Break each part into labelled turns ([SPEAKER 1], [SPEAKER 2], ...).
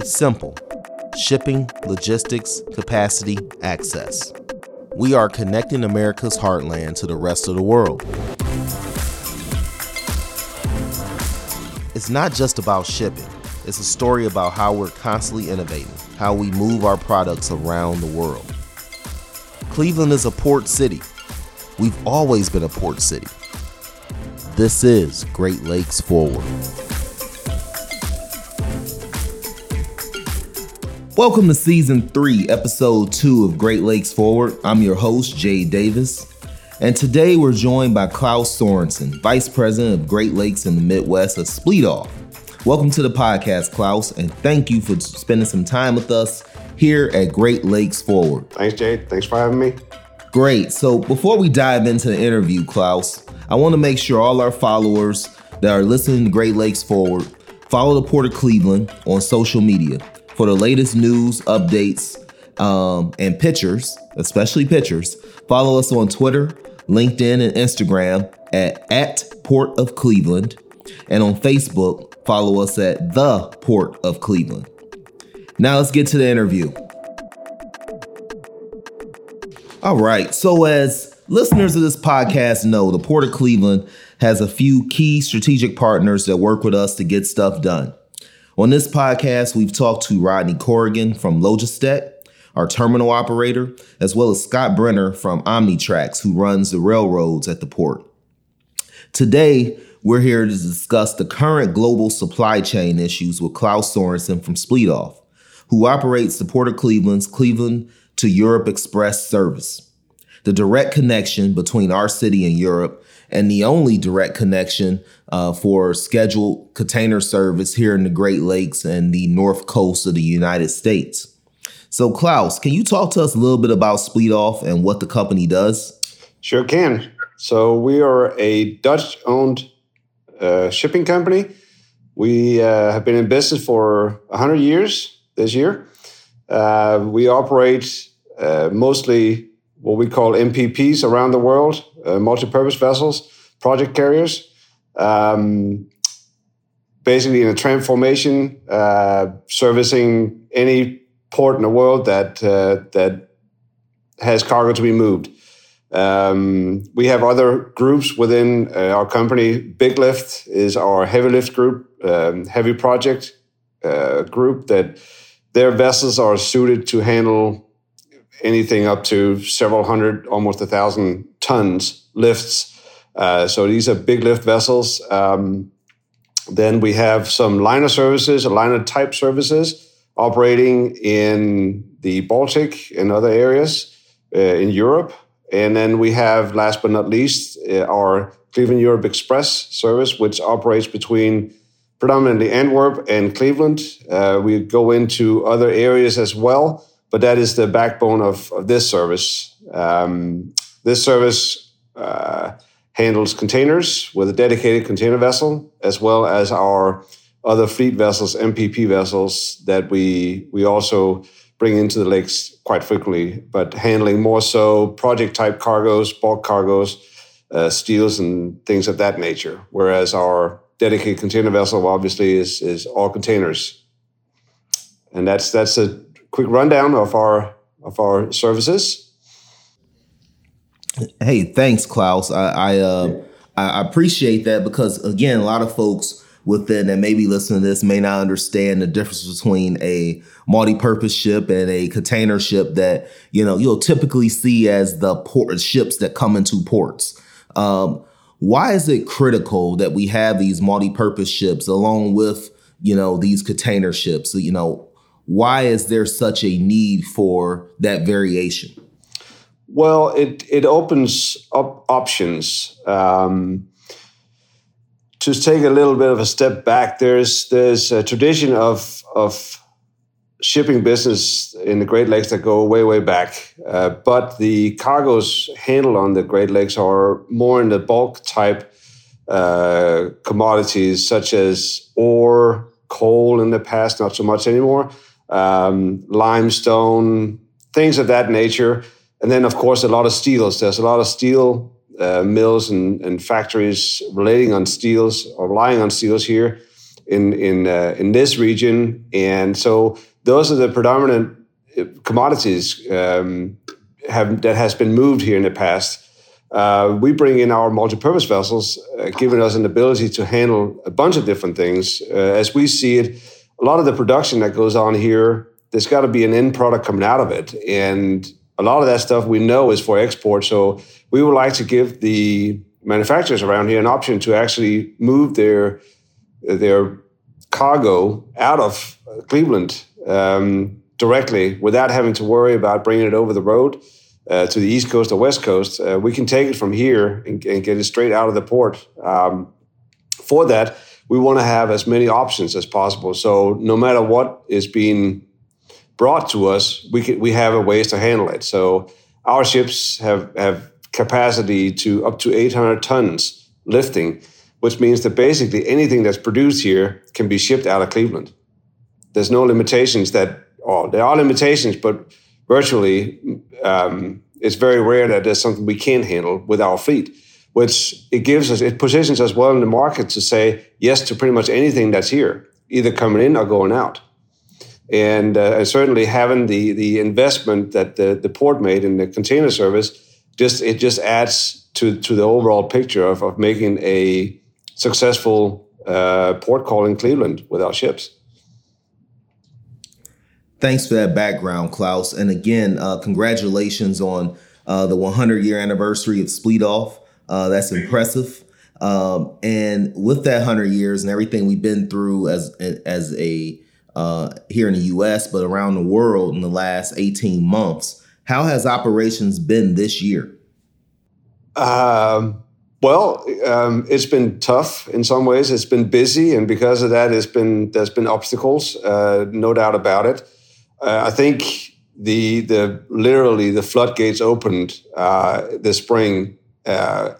[SPEAKER 1] It's simple shipping, logistics, capacity, access. We are connecting America's heartland to the rest of the world. It's not just about shipping, it's a story about how we're constantly innovating, how we move our products around the world. Cleveland is a port city. We've always been a port city. This is Great Lakes Forward. Welcome to season three, episode two of Great Lakes Forward. I'm your host, Jay Davis. And today we're joined by Klaus Sorensen, Vice President of Great Lakes in the Midwest of Spliethoff. Welcome to the podcast, Klaus, and thank you for spending some time with us here at Great Lakes Forward.
[SPEAKER 2] Thanks, Jay. Thanks for having me.
[SPEAKER 1] Great. So before we dive into the interview, Klaus, I want to make sure all our followers that are listening to Great Lakes Forward follow the Port of Cleveland on social media for the latest news, updates, um, and pictures, especially pictures. Follow us on Twitter, LinkedIn, and Instagram at, at Port of Cleveland. And on Facebook, follow us at The Port of Cleveland. Now let's get to the interview. All right. So, as listeners of this podcast know, the Port of Cleveland has a few key strategic partners that work with us to get stuff done. On this podcast, we've talked to Rodney Corrigan from Logistec, our terminal operator, as well as Scott Brenner from Omnitrax, who runs the railroads at the port. Today, we're here to discuss the current global supply chain issues with Klaus Sorensen from Spliethoff, who operates the Port of Cleveland's Cleveland to Europe Express service. The direct connection between our city and Europe, and the only direct connection uh, for scheduled container service here in the Great Lakes and the north coast of the United States. So, Klaus, can you talk to us a little bit about Spliethoff and what the company does?
[SPEAKER 2] Sure can. So, we are a Dutch owned uh, shipping company. We uh, have been in business for 100 years this year. Uh, we operate uh, mostly what we call MPPs around the world, uh, multi purpose vessels, project carriers. Um, basically, in a transformation, uh, servicing any port in the world that uh, that has cargo to be moved. Um, we have other groups within uh, our company. Big Lift is our heavy lift group, um, heavy project uh, group that their vessels are suited to handle anything up to several hundred, almost a thousand tons lifts. Uh, so these are big lift vessels. Um, then we have some liner services, liner type services operating in the Baltic and other areas uh, in Europe. And then we have, last but not least, uh, our Cleveland Europe Express service, which operates between predominantly Antwerp and Cleveland. Uh, we go into other areas as well, but that is the backbone of, of this service. Um, this service uh, handles containers with a dedicated container vessel, as well as our other fleet vessels, MPP vessels, that we we also bring into the lakes quite frequently, but handling more so project type cargoes, bulk cargoes, uh, steels, and things of that nature. Whereas our dedicated container vessel obviously is is all containers, and that's that's a quick rundown of our of our services.
[SPEAKER 1] Hey, thanks, Klaus. I I, uh, I appreciate that because again, a lot of folks within that maybe listening to this may not understand the difference between a multi-purpose ship and a container ship that you know you'll typically see as the port ships that come into ports. Um, why is it critical that we have these multi-purpose ships along with you know these container ships? You know, why is there such a need for that variation?
[SPEAKER 2] Well, it it opens up options. Um, to take a little bit of a step back, there's there's a tradition of of shipping business in the Great Lakes that go way way back, uh, but the cargoes handled on the Great Lakes are more in the bulk type uh, commodities such as ore, coal in the past, not so much anymore, um, limestone, things of that nature, and then of course a lot of steels. There's a lot of steel uh, mills and, and, factories relating on steels or relying on steels here in in uh, in this region, and so those are the predominant uh, commodities um, have that has been moved here in the past. Uh, we bring in our multi-purpose vessels, uh, giving us an ability to handle a bunch of different things. Uh, as we see it, a lot of the production that goes on here, there's got to be an end product coming out of it, and a lot of that stuff we know is for export. So we would like to give the manufacturers around here an option to actually move their their cargo out of Cleveland um, directly without having to worry about bringing it over the road uh, to the East Coast or West Coast. Uh, we can take it from here and, and, get it straight out of the port. Um, for that, we want to have as many options as possible. So no matter what is being brought to us, we we have a ways to handle it. So our ships have have capacity to up to 800 tons lifting, which means that basically anything that's produced here can be shipped out of Cleveland. There's no limitations that, or there are limitations, but virtually um, it's very rare that there's something we can't handle with our fleet which it gives us it positions us well in the market to say yes to pretty much anything that's here either coming in or going out and, uh, certainly having the the investment that the, the port made in the container service just it just adds to to the overall picture of, of making a successful uh, port call in Cleveland with our ships.
[SPEAKER 1] Thanks for that background, Klaus. And again, uh, congratulations on uh, the 100 year anniversary of Spliethoff. Uh, that's impressive. Um, and with that 100 years and everything we've been through as as a uh, here in the U.S., but around the world in the last 18 months, how has operations been this year?
[SPEAKER 2] Um, well, um, it's been tough in some ways. It's been busy, and because of that, it's been there's been obstacles, uh, no doubt about it. Uh, I think the the literally the floodgates opened uh, this spring. Uh,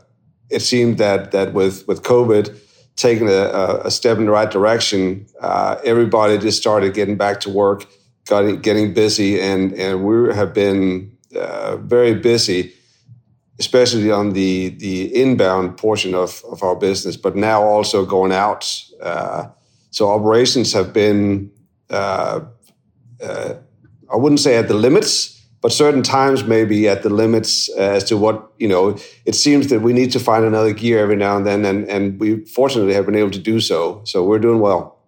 [SPEAKER 2] it seemed that that with with COVID taking a, a step in the right direction, uh, everybody just started getting back to work, getting busy, and and we have been uh, very busy especially on the the inbound portion of, of our business, but now also going out. Uh, so operations have been, uh, uh, I wouldn't say at the limits, but certain times maybe at the limits as to what you know. It seems that we need to find another gear every now and then, and and we fortunately have been able to do so. So we're doing well.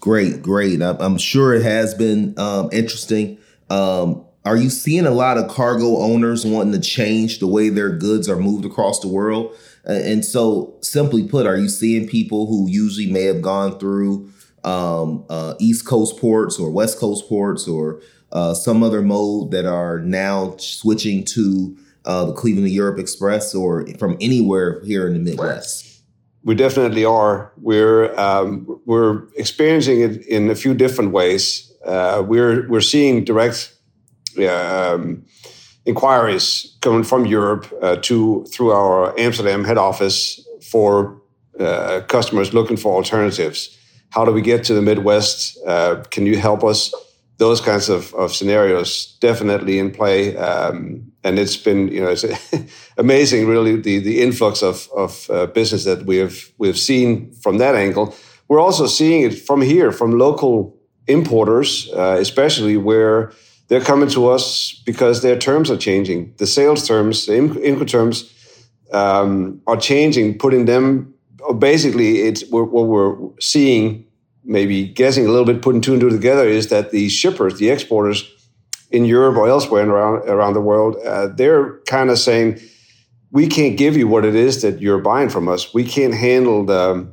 [SPEAKER 1] Great, great. I'm sure it has been um, interesting. Um, are you seeing a lot of cargo owners wanting to change the way their goods are moved across the world? And so, simply put, are you seeing people who usually may have gone through um, uh, East Coast ports or West Coast ports or uh, some other mode that are now switching to uh, the Cleveland Europe Express or from anywhere here in the Midwest?
[SPEAKER 2] We definitely are. We're um, we're experiencing it in a few different ways. Uh, we're we're seeing direct um, inquiries coming from Europe uh, to through our Amsterdam head office for uh, customers looking for alternatives. How do we get to the Midwest? Uh, can you help us? Those kinds of, of scenarios definitely in play, um, and it's been you know it's amazing really the the influx of of uh, business that we have we have seen from that angle. We're also seeing it from here from local importers, uh, especially where they're coming to us because their terms are changing. The sales terms, the Incoterms, um, are changing, putting them basically. It's what we're seeing, maybe guessing a little bit, putting two and two together, is that the shippers, the exporters in Europe or elsewhere around around the world, uh, they're kind of saying, "We can't give you what it is that you're buying from us. We can't handle the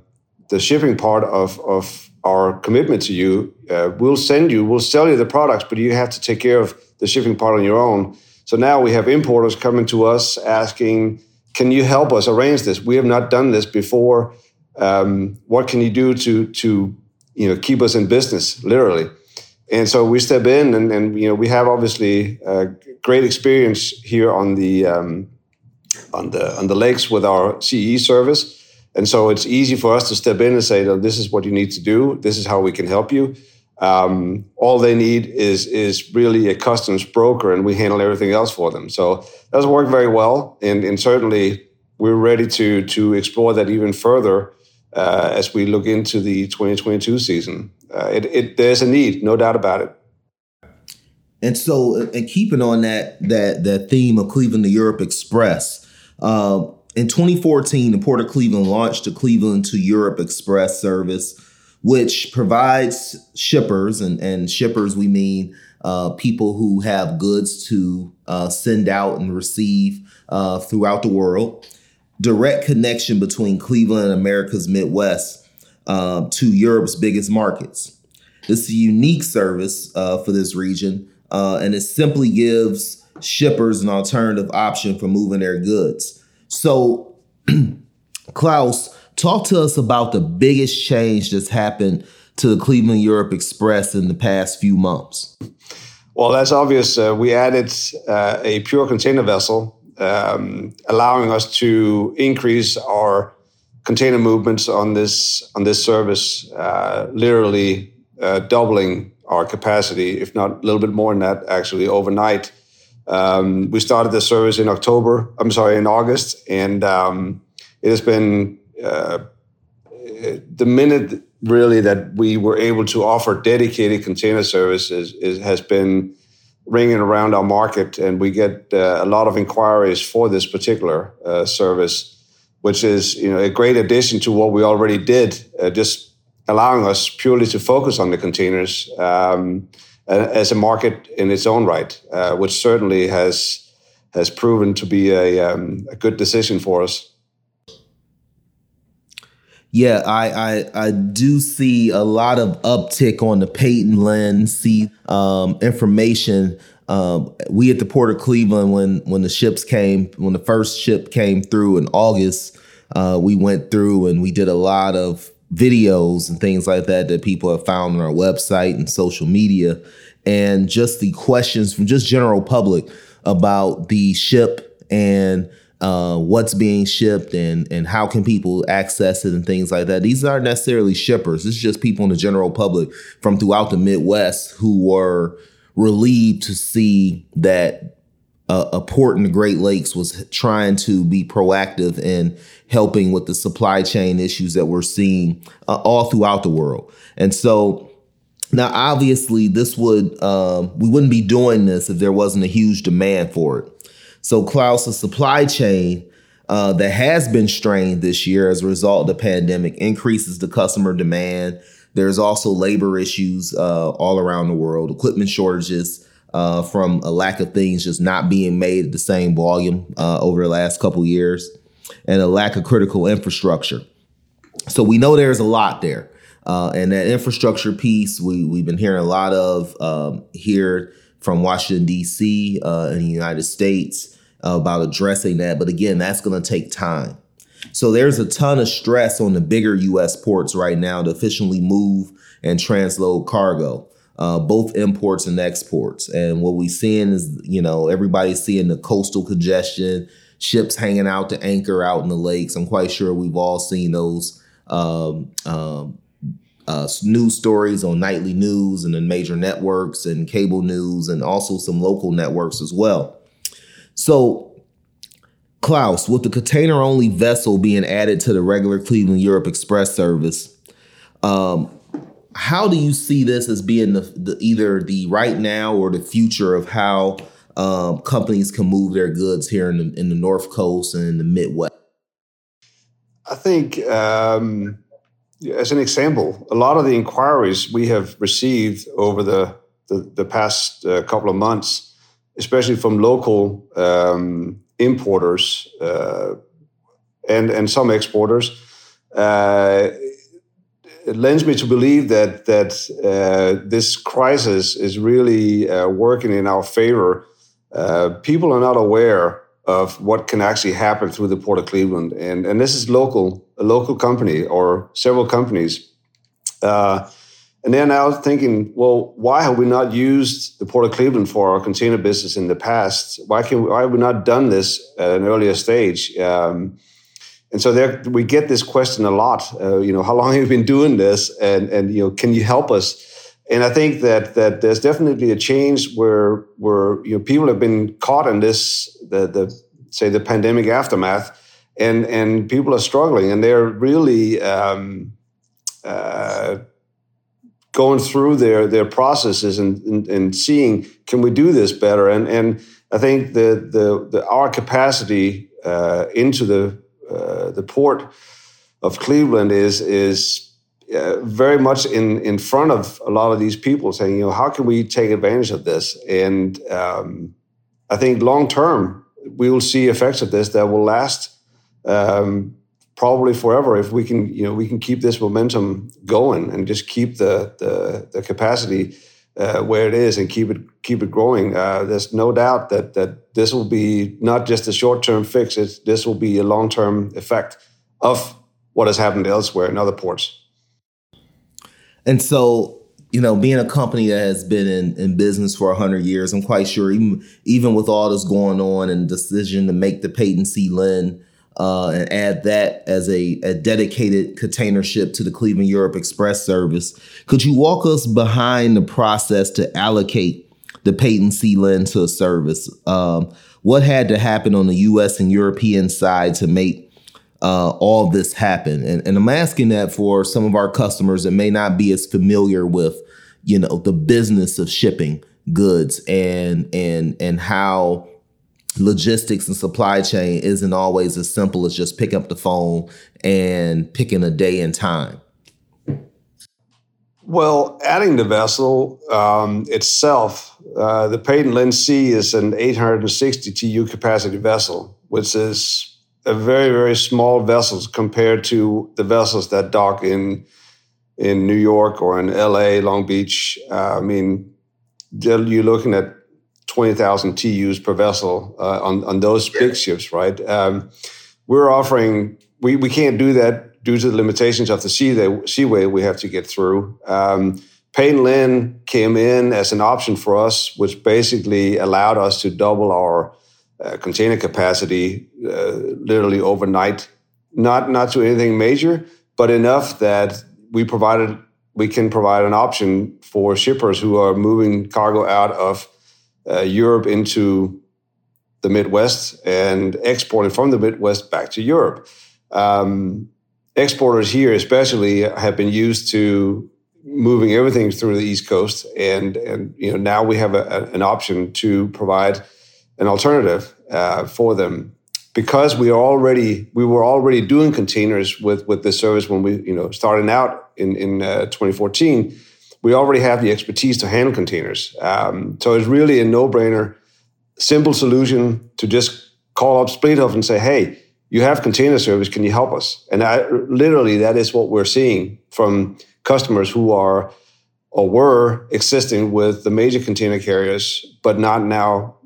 [SPEAKER 2] the shipping part of of our commitment to you. Uh, we'll send you, we'll sell you the products, but you have to take care of the shipping part on your own. So now we have importers coming to us asking, "Can you help us arrange this? We have not done this before. Um, what can you do to to you know keep us in business, literally?" And so we step in, and, and you know we have obviously great experience here on the um, on the on the lakes with our CE service and so it's easy for us to step in and say, this is what you need to do. This is how we can help you. Um, all they need is is really a customs broker, and we handle everything else for them. So that's worked very well, and, and certainly we're ready to to explore that even further uh, as we look into the 2022 season. Uh, it, it, there's a need, no doubt about it.
[SPEAKER 1] And so, and keeping on that that that theme of Cleveland to Europe Express, uh, in 2014, the Port of Cleveland launched the Cleveland to Europe Express service, which provides shippers, and, and shippers we mean uh, people who have goods to uh, send out and receive uh, throughout the world, direct connection between Cleveland and America's Midwest uh, to Europe's biggest markets. This is a unique service uh, for this region uh, and it simply gives shippers an alternative option for moving their goods. So, Klaus, talk to us about the biggest change that's happened to the Cleveland Europe Express in the past few months.
[SPEAKER 2] Well, that's obvious. We added uh, a pure container vessel, um, allowing us to increase our container movements on this on this service, uh, literally uh, doubling our capacity, if not a little bit more than that, actually overnight. Um, we started the service in October. I'm sorry, in August, and um, it has been uh, the minute really that we were able to offer dedicated container services is, has been ringing around our market, and we get uh, a lot of inquiries for this particular uh, service, which is you know a great addition to what we already did. Uh, just allowing us purely to focus on the containers um, as a market in its own right, uh, which certainly has has proven to be a, um, a good decision for us.
[SPEAKER 1] Yeah, I, I, I do see a lot of uptick on the Peyton Lynn C um, information. Um, we at the Port of Cleveland, when when the ships came, when the first ship came through in August, uh, we went through and we did a lot of videos and things like that that people have found on our website and social media and just the questions from just general public about the ship and uh, what's being shipped and and how can people access it and things like that. These aren't necessarily shippers. This is just people in the general public from throughout the Midwest who were relieved to see that a port in the Great Lakes was trying to be proactive in helping with the supply chain issues that we're seeing uh, all throughout the world. And so now, obviously, this would um, we wouldn't be doing this if there wasn't a huge demand for it. So, Klaus, the supply chain uh, that has been strained this year as a result of the pandemic increases the customer demand. There's also labor issues uh, all around the world, equipment shortages uh, from a lack of things just not being made at the same volume uh, over the last couple years, and a lack of critical infrastructure. So we know there's a lot there, uh, and that infrastructure piece we we've been hearing a lot of um, here from Washington D.C. Uh, in the United States about addressing that. But again, that's going to take time. So there's a ton of stress on the bigger U.S. ports right now to efficiently move and transload cargo uh, both imports and exports. And what we're seeing is, you know, everybody's seeing the coastal congestion, ships hanging out to anchor out in the lakes. I'm quite sure we've all seen those um, um, uh, news stories on nightly news and then major networks and cable news and also some local networks as well. So, Klaus, with the container only vessel being added to the regular Cleveland Europe Express service, um, how do you see this as being the, the, either the right now or the future of how um, companies can move their goods here in the, in the North Coast and in the Midwest?
[SPEAKER 2] I think, um, as an example, a lot of the inquiries we have received over the the, the past uh, couple of months, especially from local um, importers uh, and and some exporters. Uh, it lends me to believe that that uh, this crisis is really uh, working in our favor. Uh, people are not aware of what can actually happen through the Port of Cleveland, and and this is local, a local company or several companies, uh, and they're now thinking, well, why have we not used the Port of Cleveland for our container business in the past? Why can why have we not done this at an earlier stage? Um, and so there we get this question a lot. Uh, you know, how long have you been doing this? And and you know, can you help us? And I think that that there's definitely a change where where you know people have been caught in this the the say the pandemic aftermath, and and people are struggling, and they're really um, uh, going through their their processes and, and, and seeing can we do this better, and and I think the the, the our capacity uh, into the uh, the port of Cleveland is is uh, very much in in front of a lot of these people, saying, you know, how can we take advantage of this? And um, I think long term we will see effects of this that will last um, probably forever if we can you know we can keep this momentum going and just keep the the, the capacity uh, where it is and keep it keep it growing. Uh, there's no doubt that that this will be not just a short term fix. It's, this will be a long term effect of what has happened elsewhere in other ports.
[SPEAKER 1] And so, you know, being a company that has been in, in business for 100 years, I'm quite sure even, even with all this going on and decision to make the Peyton C. Lynn uh, and add that as a, a dedicated container ship to the Cleveland Europe Express service, could you walk us behind the process to allocate the Peyton C. Lynn to a service? Um, what had to happen on the U.S. and European side to make uh, all this happen? And, and I'm asking that for some of our customers that may not be as familiar with, you know, the business of shipping goods and and and how logistics and supply chain isn't always as simple as just picking up the phone and picking a day and time.
[SPEAKER 2] Well, adding the vessel um, itself, uh, the Peyton Lynn C is an 860 TEU capacity vessel, which is very very small vessels compared to the vessels that dock in in New York or in L.A. Long Beach. Uh, I mean, you're looking at twenty thousand TEUs per vessel uh, on on those big ships, right? Um, we're offering we we can't do that due to the limitations of the sea the seaway we have to get through. Um, Peyton Lynn came in as an option for us, which basically allowed us to double our uh, container capacity uh, literally overnight. Not not to anything major, but enough that we provided we can provide an option for shippers who are moving cargo out of uh, Europe into the Midwest and exporting from the Midwest back to Europe. Um, exporters here, especially, have been used to moving everything through the East Coast, and and you know now we have a, a, an option to provide an alternative uh, for them. Because we are already we were already doing containers with with this service when we you know starting out in in uh, 2014 we already have the expertise to handle containers. Um, so it's really a no-brainer. Simple solution to just call up Spliethoff and say hey you have container service can you help us? And I, literally that is what we're seeing from customers who are or were existing with the major container carriers but not now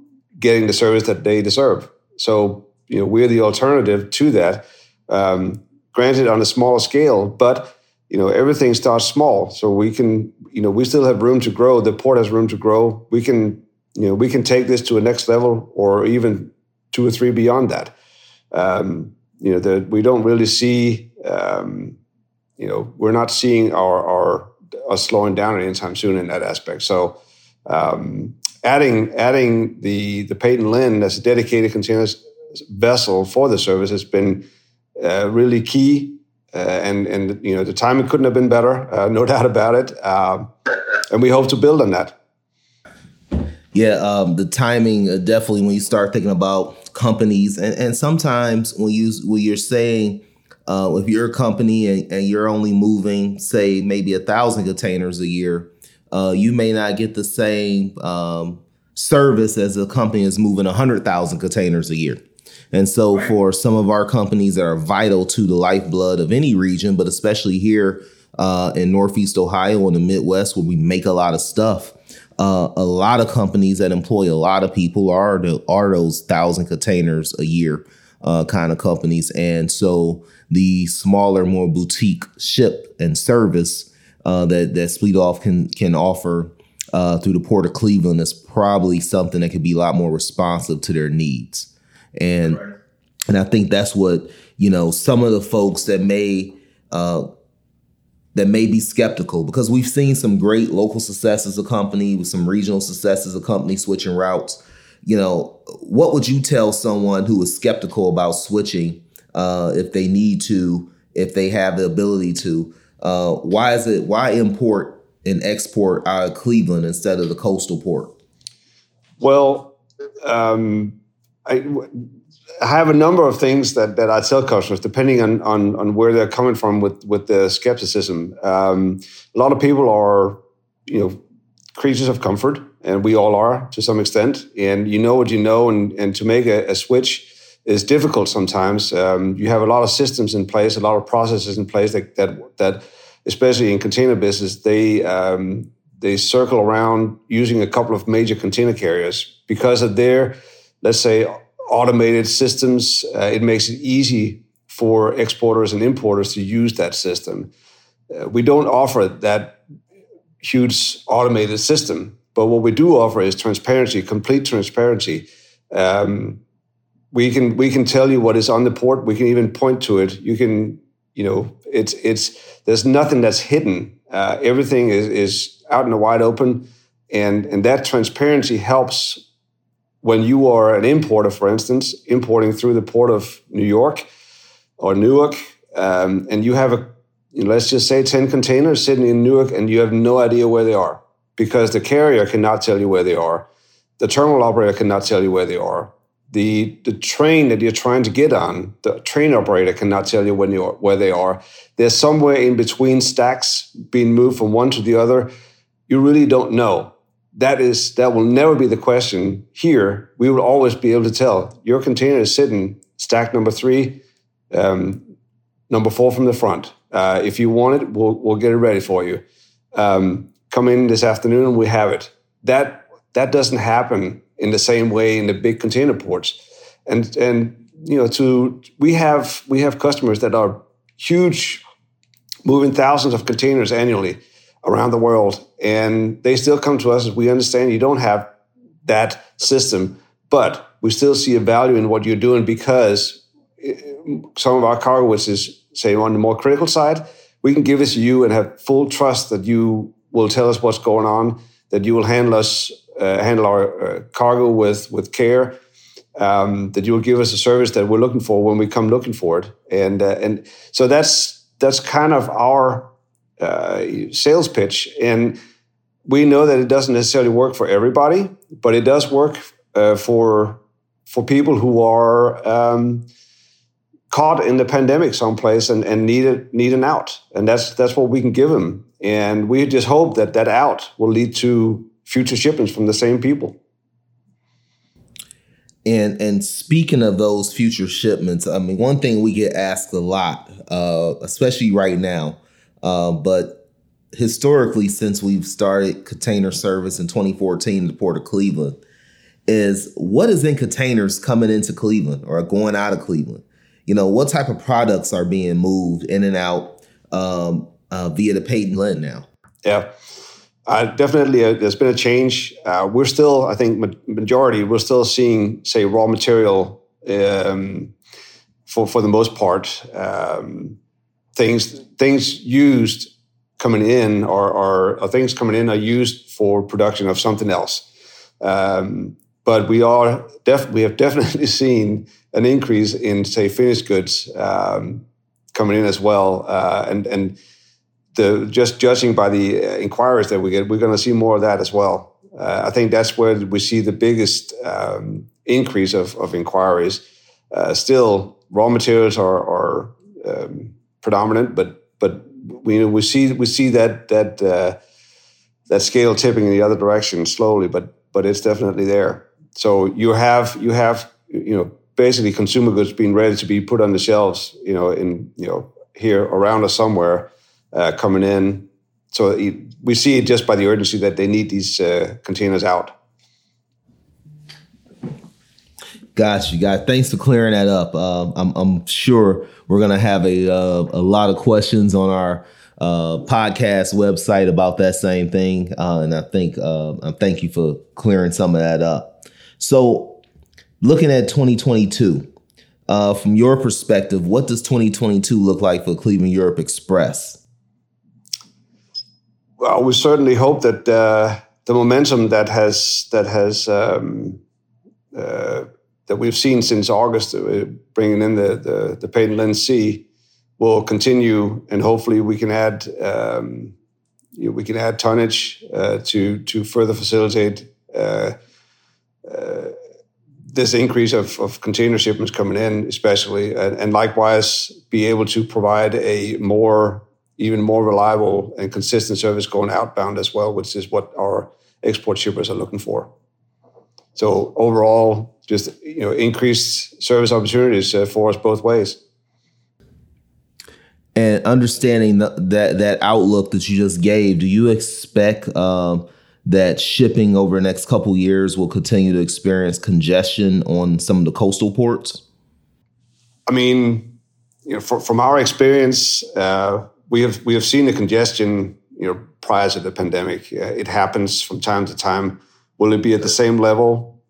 [SPEAKER 2] getting the service that they deserve. So, you know, we're the alternative to that. Um, granted, on a smaller scale, but you know, everything starts small. So we can, you know, we still have room to grow. The port has room to grow. We can, you know, we can take this to a next level or even two or three beyond that. Um, you know, that we don't really see, um, you know, we're not seeing our, our us slowing down anytime soon in that aspect. So, um, adding adding the the Peyton Lynn as a dedicated container vessel for the service has been uh, really key. Uh, and and you know the timing couldn't have been better, uh, no doubt about it. Um, and we hope to build on that.
[SPEAKER 1] Yeah, um, the timing uh, definitely when you start thinking about companies, and, and sometimes when you when you're saying uh, if you're a company and, and you're only moving say maybe a thousand containers a year, uh, you may not get the same um, service as a company that's moving 100,000 containers a year. And so, right. for some of our companies that are vital to the lifeblood of any region, but especially here uh, in Northeast Ohio and the Midwest, where we make a lot of stuff, uh, a lot of companies that employ a lot of people are the, are those thousand containers a year uh, kind of companies. And so, the smaller, more boutique ship and service uh, that that Spliethoff can can offer uh, through the Port of Cleveland is probably something that could be a lot more responsive to their needs, and right. and I think that's what you know some of the folks that may. Uh, that may be skeptical because we've seen some great local successes of company with some regional successes of company switching routes. You know, what would you tell someone who is skeptical about switching uh, if they need to, if they have the ability to. Uh, why is it? Why import and export out of Cleveland instead of the coastal port?
[SPEAKER 2] Well, um, I, I have a number of things that, that I tell customers, depending on, on, on where they're coming from with, with the skepticism. Um, a lot of people are, you know, creatures of comfort, and we all are to some extent. And you know what you know, and, and to make a, a switch is difficult sometimes. Um, you have a lot of systems in place, a lot of processes in place that that, that especially in container business, they um, they circle around using a couple of major container carriers because of their, let's say, automated systems. Uh, it makes it easy for exporters and importers to use that system. Uh, we don't offer that huge automated system, but what we do offer is transparency, complete transparency. Um, we can we can tell you what is on the port. We can even point to it. You can you know it's it's there's nothing that's hidden. Uh, everything is is out in the wide open, and and that transparency helps when you are an importer, for instance, importing through the port of New York or Newark, um, and you have a, let's just say, 10 containers sitting in Newark, and you have no idea where they are because the carrier cannot tell you where they are. The terminal operator cannot tell you where they are. The, the train that you're trying to get on, the train operator cannot tell you when you are, where they are. They're somewhere in between stacks being moved from one to the other. You really don't know. That is that will never be the question. Here we will always be able to tell. Your container is sitting stack number three um, number four from the front. Uh, if you want it we'll, we'll get it ready for you. Um, come in this afternoon and we have it. That that doesn't happen in the same way in the big container ports and and you know to we have we have customers that are huge moving thousands of containers annually around the world. And they still come to us as we understand you don't have that system, but we still see a value in what you're doing because eh, some of our cargo, which is, say, on the more critical side, we can give it to you and have full trust that you will tell us what's going on, that you will handle us, uh, handle our uh, cargo with, with care. Um, that you will give us a service that we're looking for when we come looking for it, and uh, and so that's that's kind of our sales pitch. And we know that it doesn't necessarily work for everybody, but it does work for for people who are um, caught in the pandemic someplace and, and need a, need an out, and that's that's what we can give them. And we just hope that that out will lead to future shipments from the same people.
[SPEAKER 1] And and speaking of those future shipments, I mean, one thing we get asked a lot, uh, especially right now, uh, but historically, since we've started container service in 2014 in the Port of Cleveland, is what is in containers coming into Cleveland or going out of Cleveland? You know, what type of products are being moved in and out um, uh, via the Peyton Lynn now?
[SPEAKER 2] Yeah. Uh, definitely, uh, there's been a change. Uh, we're still, I think, ma- majority, we're still seeing, say, raw material um, for for the most part. Um, things things used coming in or, or, things coming in are used for production of something else. Um, but we are def- we have definitely seen an increase in say finished goods um, coming in as well, uh, and and the just judging by the uh, inquiries that we get, we're going to see more of that as well. Uh, I think that's where we see the biggest um, increase of, of inquiries. Uh, still, raw materials are, are um, predominant, but but we we see we see that that uh, that scale tipping in the other direction slowly, but but it's definitely there. So you have you have you know basically consumer goods being ready to be put on the shelves, you know, in you know here around us somewhere uh, coming in. So we see it just by the urgency that they need these uh, containers out.
[SPEAKER 1] Got you, guys. Thanks for clearing that up. Uh, I'm, I'm, sure we're gonna have a uh, a lot of questions on our uh, podcast website about that same thing, uh, and I think uh, I thank you for clearing some of that up. So, looking at 2022, uh, from your perspective, what does 2022 look like for Cleveland Europe Express?
[SPEAKER 2] Well, we certainly hope that the momentum that has that has um, that we've seen since August, uh, bringing in the the, the Peyton Lynn C, will continue, and hopefully we can add um, you know, we can add tonnage uh, to to further facilitate uh, uh, this increase of, of container shipments coming in, especially, and, and likewise be able to provide a more even more reliable and consistent service going outbound as well, which is what our export shippers are looking for. So overall, just you know, increased service opportunities uh, for us both ways.
[SPEAKER 1] And understanding the, that that outlook that you just gave, do you expect um, that shipping over the next couple years will continue to experience congestion on some of the coastal ports?
[SPEAKER 2] I mean, you know, for, from our experience, uh, we have we have seen the congestion. You know, prior to the pandemic, uh, it happens from time to time. Will it be at the same level?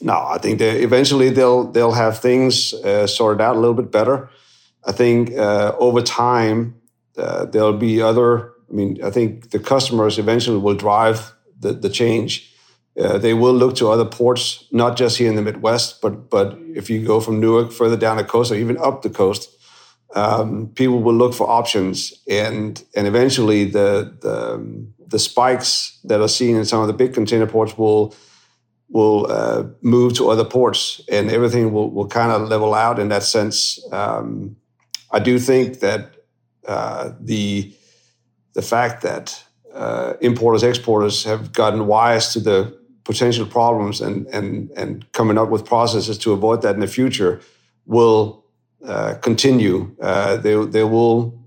[SPEAKER 2] No, I think they, eventually they'll they'll have things uh, sorted out a little bit better. I think uh, over time uh, there'll be other. I mean, I think the customers eventually will drive the, the change. Uh, they will look to other ports, not just here in the Midwest, but but if you go from Newark further down the coast or even up the coast, um, people will look for options, and and eventually the the the spikes that are seen in some of the big container ports will will uh, move to other ports, and everything will will kind of level out in that sense. Um, I do think that uh, the the fact that uh, importers exporters have gotten wise to the potential problems and and and coming up with processes to avoid that in the future will uh, continue. Uh, there there will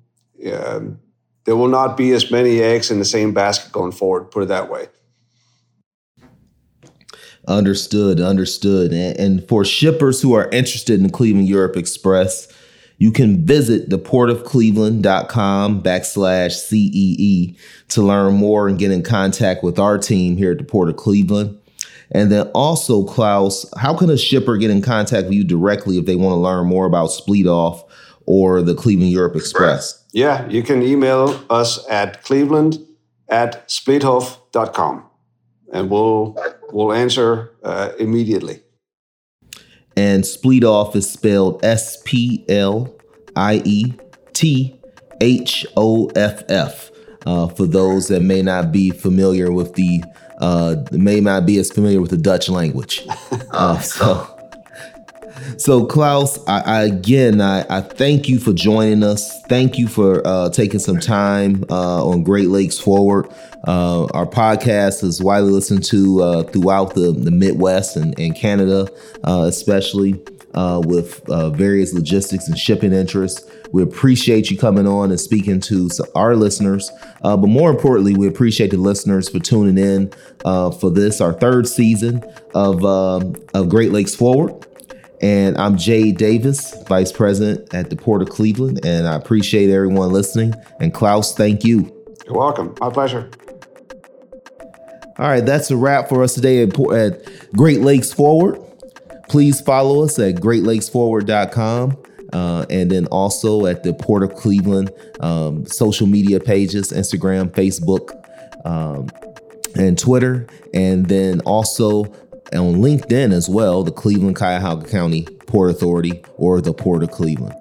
[SPEAKER 2] um, there will not be as many eggs in the same basket going forward. Put it that way.
[SPEAKER 1] Understood, understood. And, and for shippers who are interested in Cleveland Europe Express, you can visit theportofcleveland.com backslash CEE to learn more and get in contact with our team here at the Port of Cleveland. And then also, Klaus, how can a shipper get in contact with you directly if they want to learn more about Spliethoff or the Cleveland Europe Express?
[SPEAKER 2] Yeah, you can email us at cleveland at spliethoff.com and we'll, we'll answer uh, immediately.
[SPEAKER 1] And Spliethoff is spelled S P L I E T H O F F. Uh, for those that may not be familiar with the, uh, may not be as familiar with the Dutch language. Uh, so, so Klaus, I, I again, I, I, thank you for joining us. Thank you for uh, taking some time uh, on Great Lakes Forward. Uh, our podcast is widely listened to uh, throughout the, the Midwest and, and Canada, uh, especially uh, with various logistics and shipping interests. We appreciate you coming on and speaking to our listeners. but more importantly, we appreciate the listeners for tuning in for this, our third season of, um, of Great Lakes Forward. And I'm Jay Davis, Vice President at the Port of Cleveland. And I appreciate everyone listening. And Klaus, thank you.
[SPEAKER 2] You're welcome. My pleasure.
[SPEAKER 1] All right, that's a wrap for us today at, at Great Lakes Forward. Please follow us at greatlakesforward.com uh, and then also at the Port of Cleveland um, social media pages Instagram, Facebook, um, and Twitter. And then also on LinkedIn as well, the Cleveland Cuyahoga County Port Authority or the Port of Cleveland.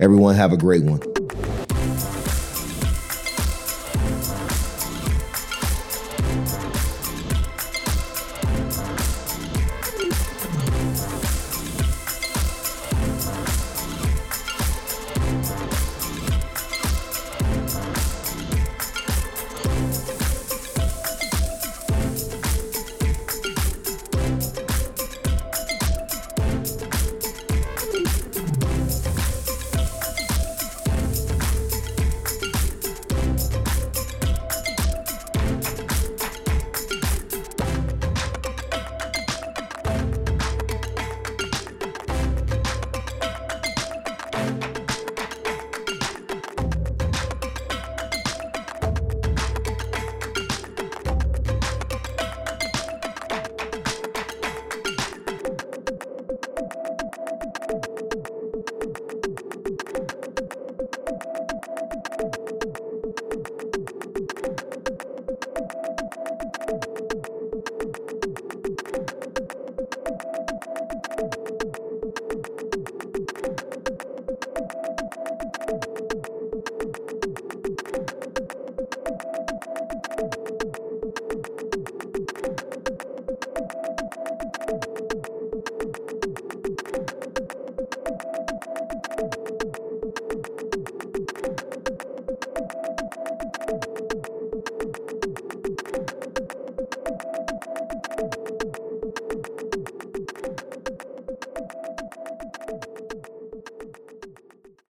[SPEAKER 1] Everyone have a great one.